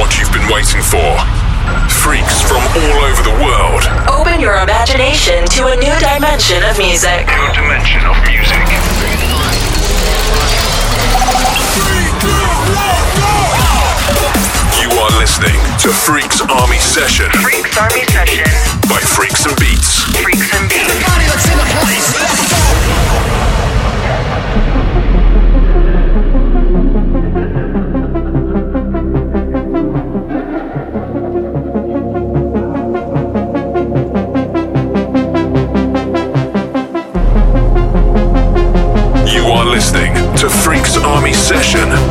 what you've been waiting for. Freaks from all over the world. Open your imagination to a new dimension of music. New dimension of music. You are listening to Freaks Army Session Freaks Army Session. by Freaks and Beats. Freaks and Beats. Session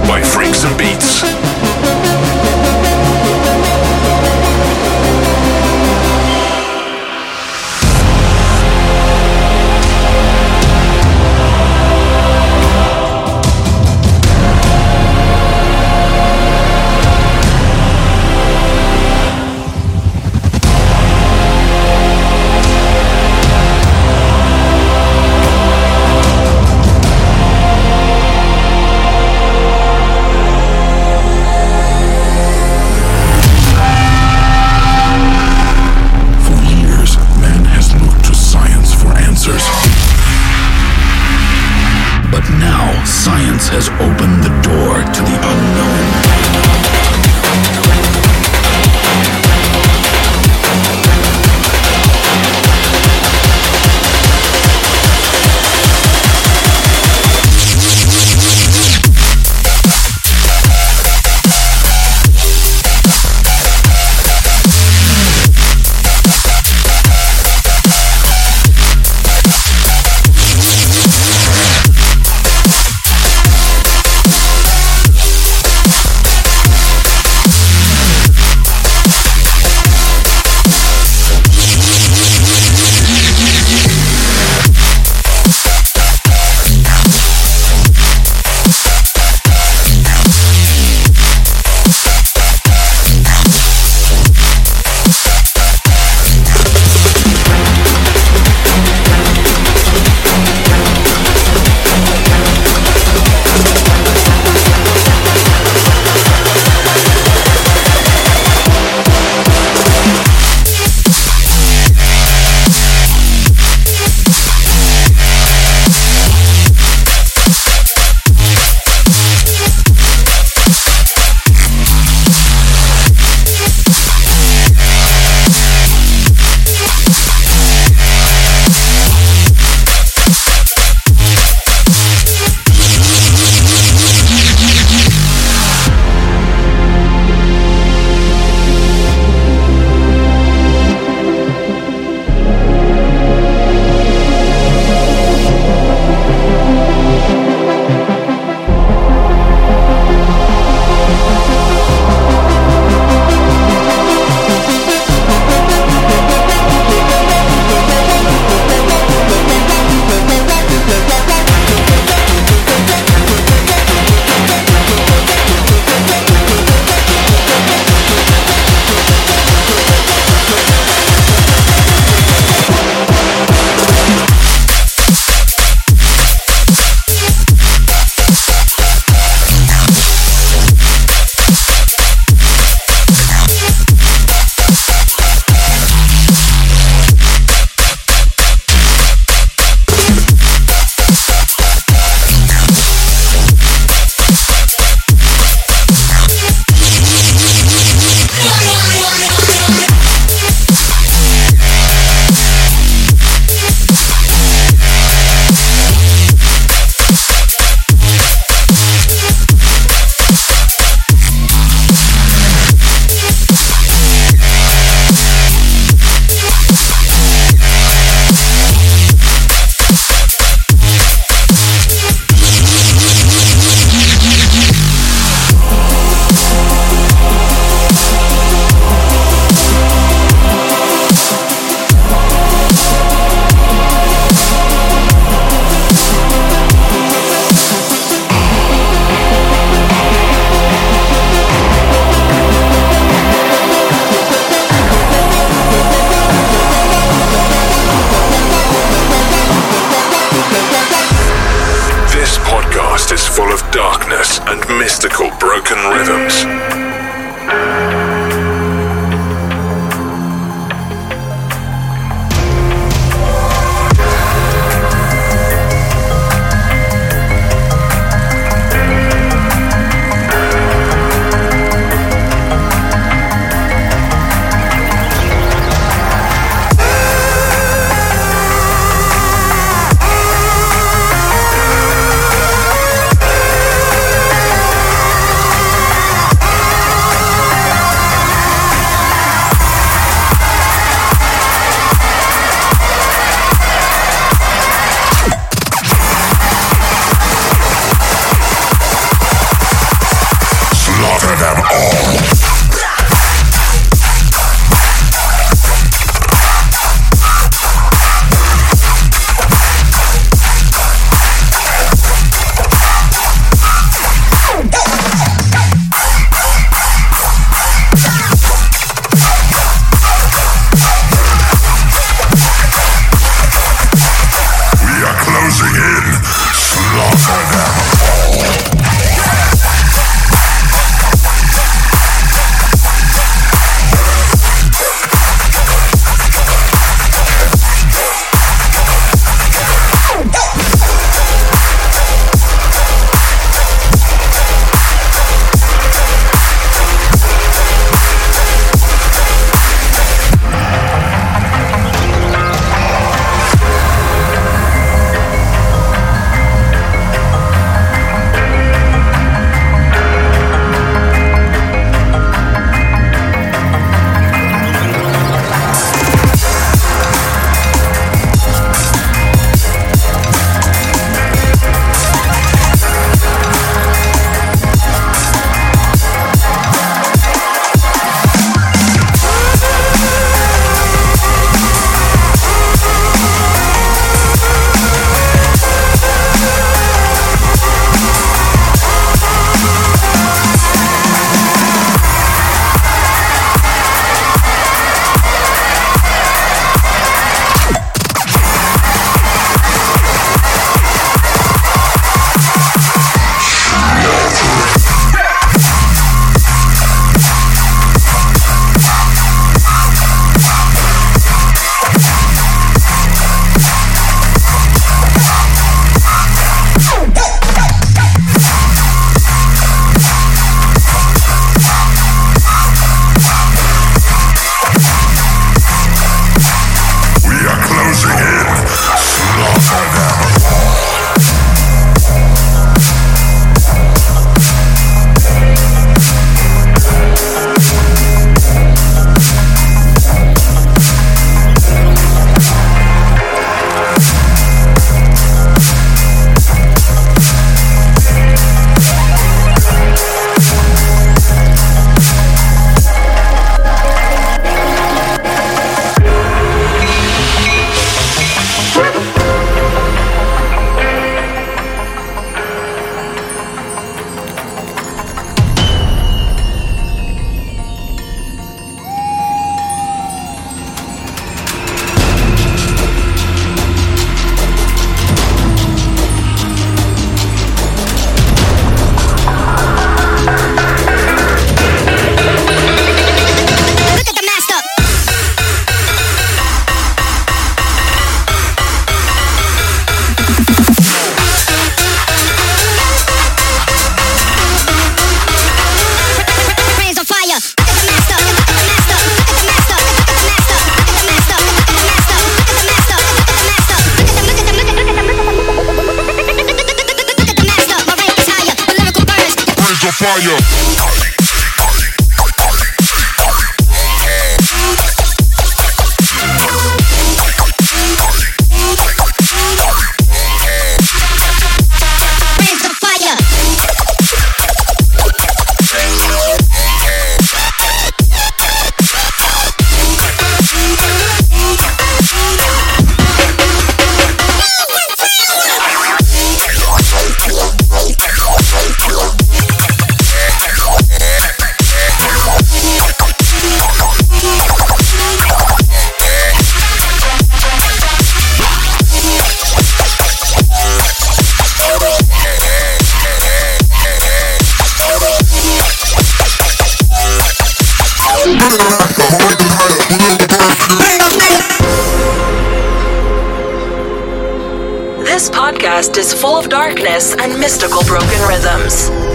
full of darkness and mystical broken rhythms.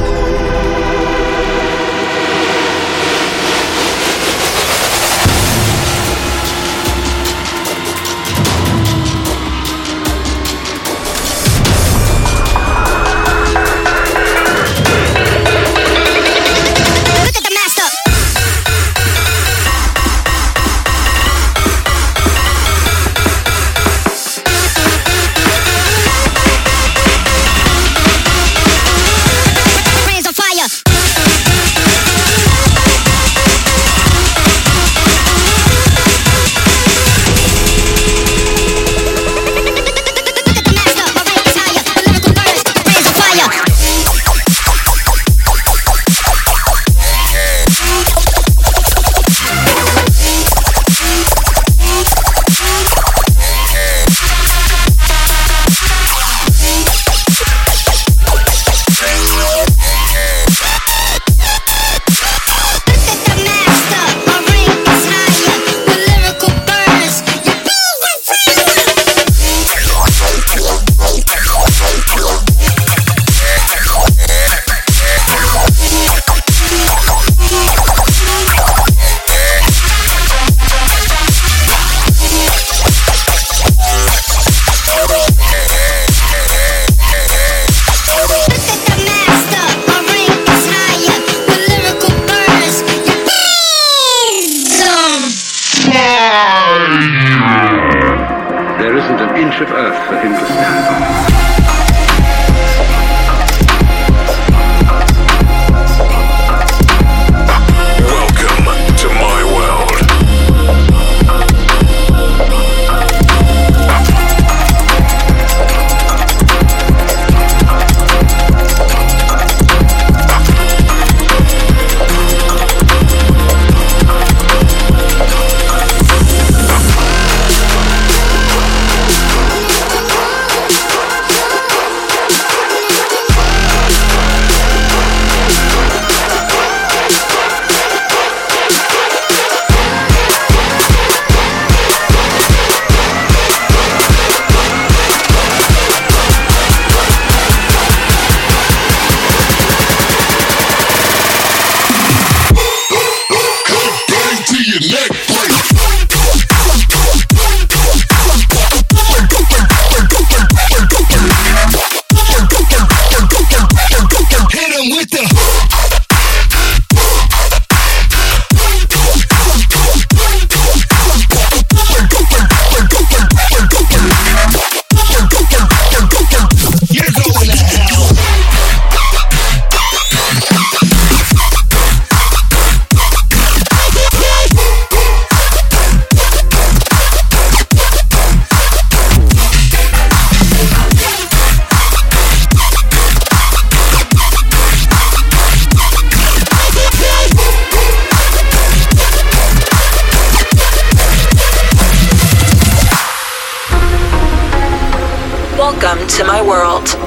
Welcome to my world. Sun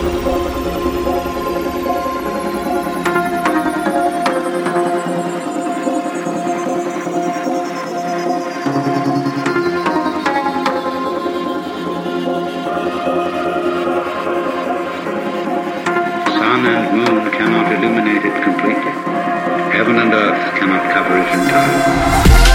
and moon cannot illuminate it completely. Heaven and earth cannot cover it entirely.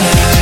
By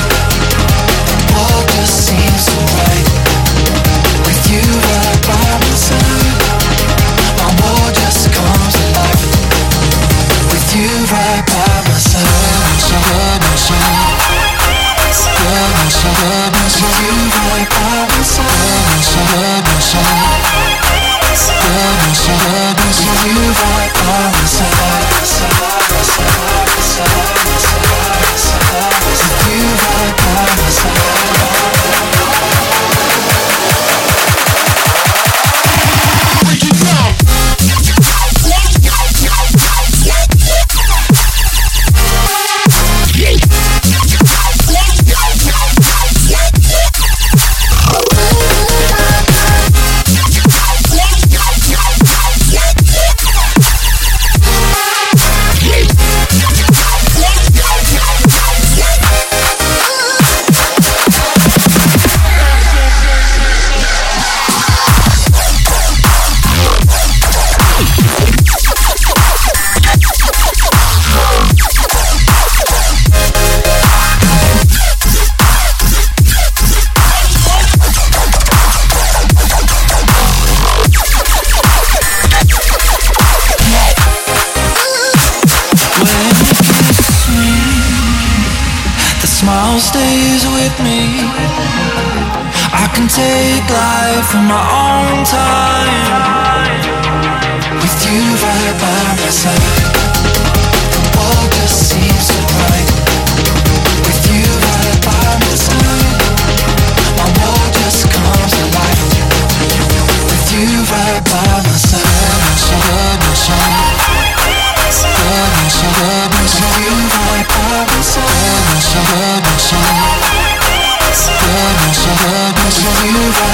With you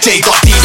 take off the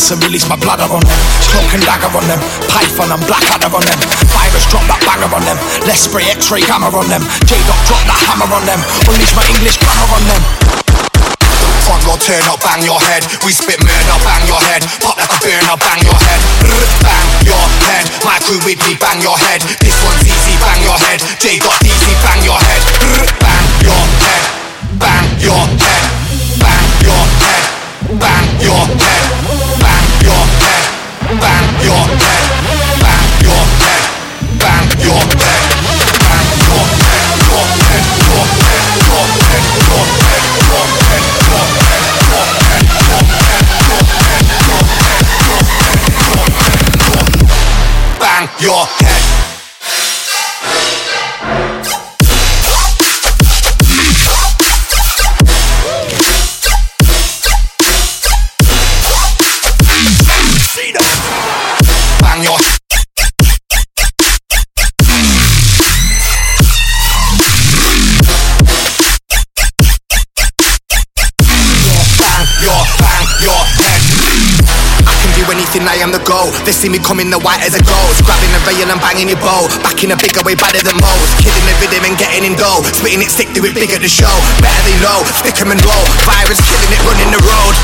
piss and release my bladder on them. And dagger on them. Python and blackadder on them. Virus drop that banger on them. Let's spray X-ray gamma on them. J-Dot drop that hammer on them. Unleash my English grammar on them. Front row turn up, bang your head. We spit murder, bang your head. Pop like a burner, bang your head. Bang your head. My crew with me, bang your head. This one's easy, bang your head. J got easy, bang your head. Bang your head. Bang your head. Bang your head. Bang your head your head the goal. They see me coming the white as a ghost. Grabbing the rail and banging your bow. Back in a bigger way, better than most. Kidding the rhythm and getting in dough. Spitting it sick, do it bigger the show. Better they know, stick 'em and roll. Virus killing it, running the road.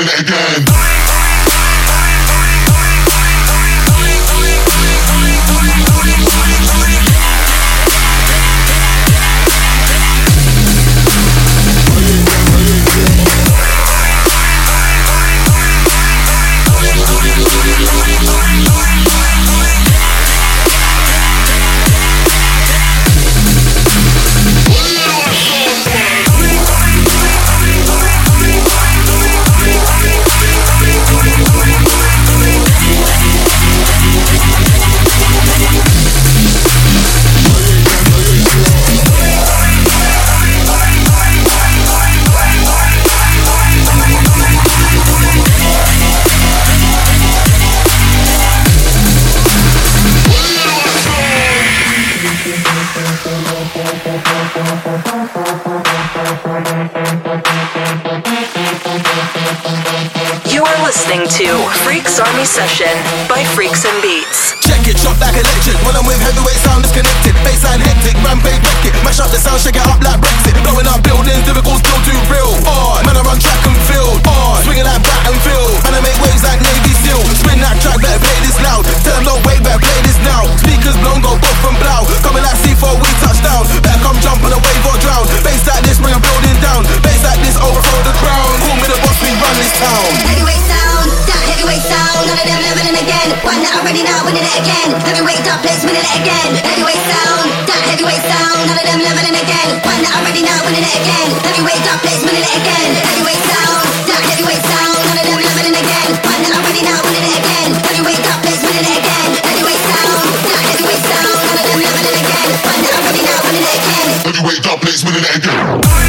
Again. Heavyweight dub plate, spinning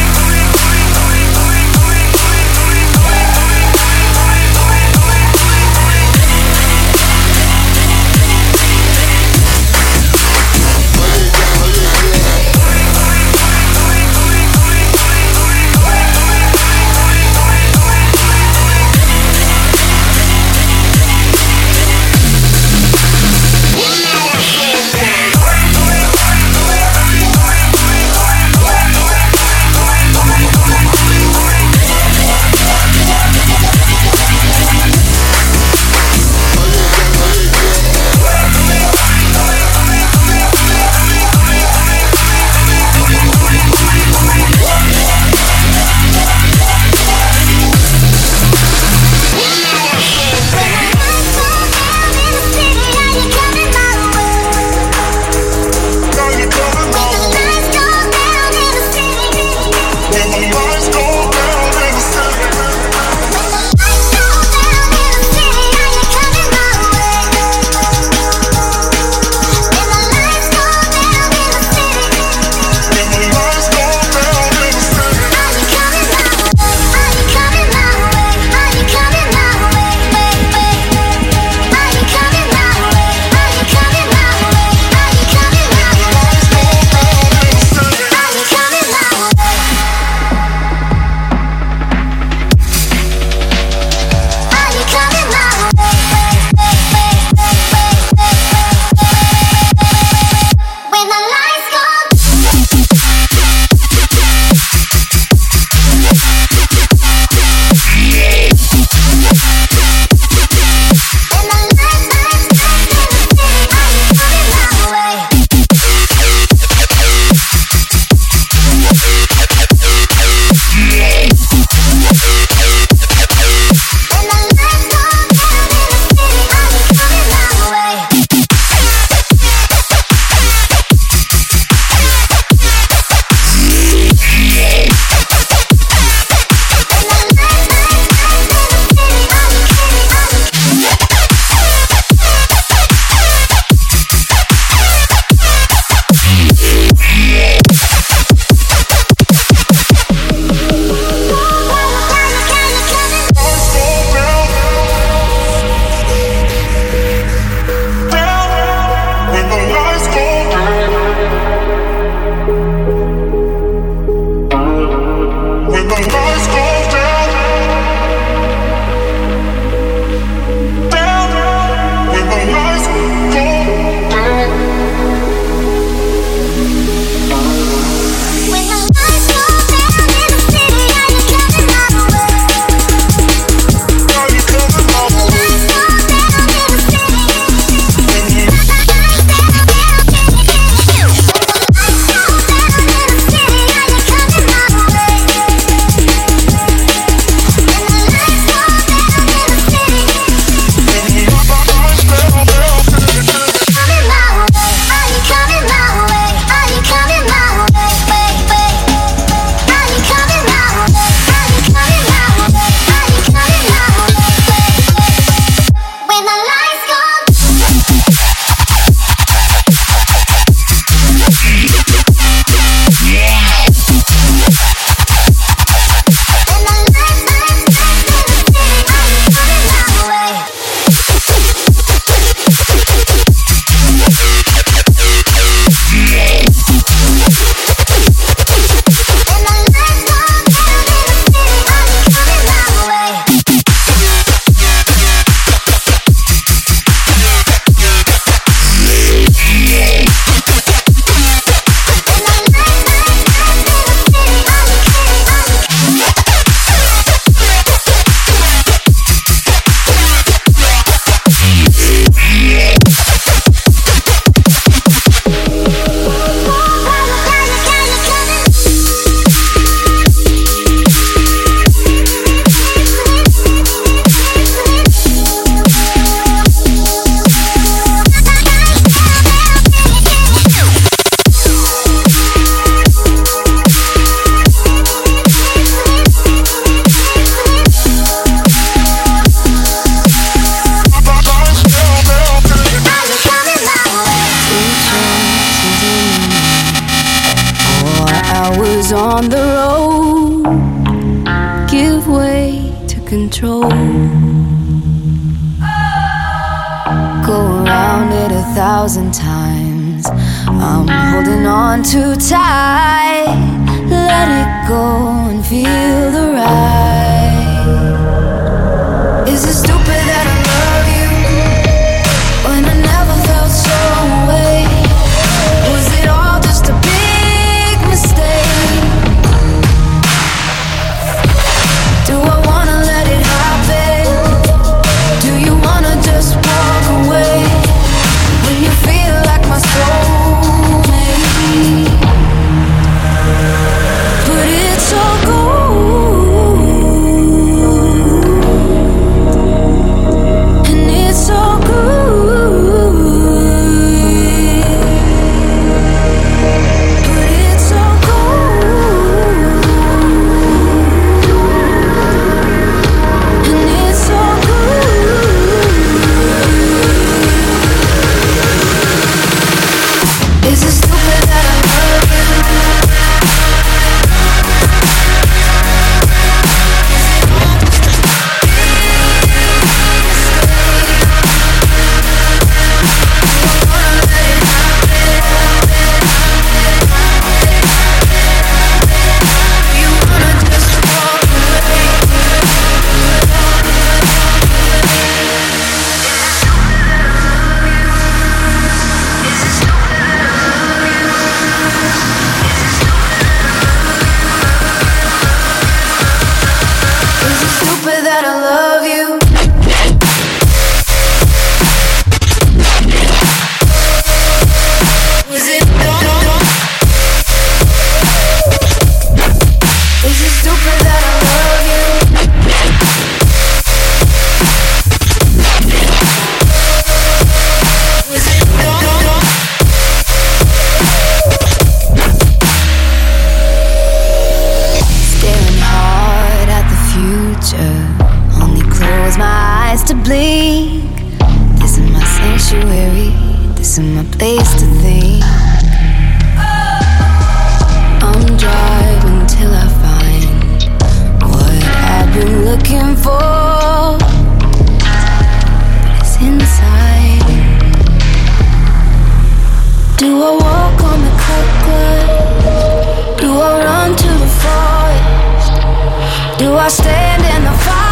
stand in the fire?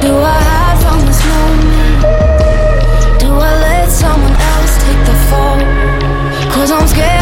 Do I from this moment? Do I let someone else take the? Cause I'm scared.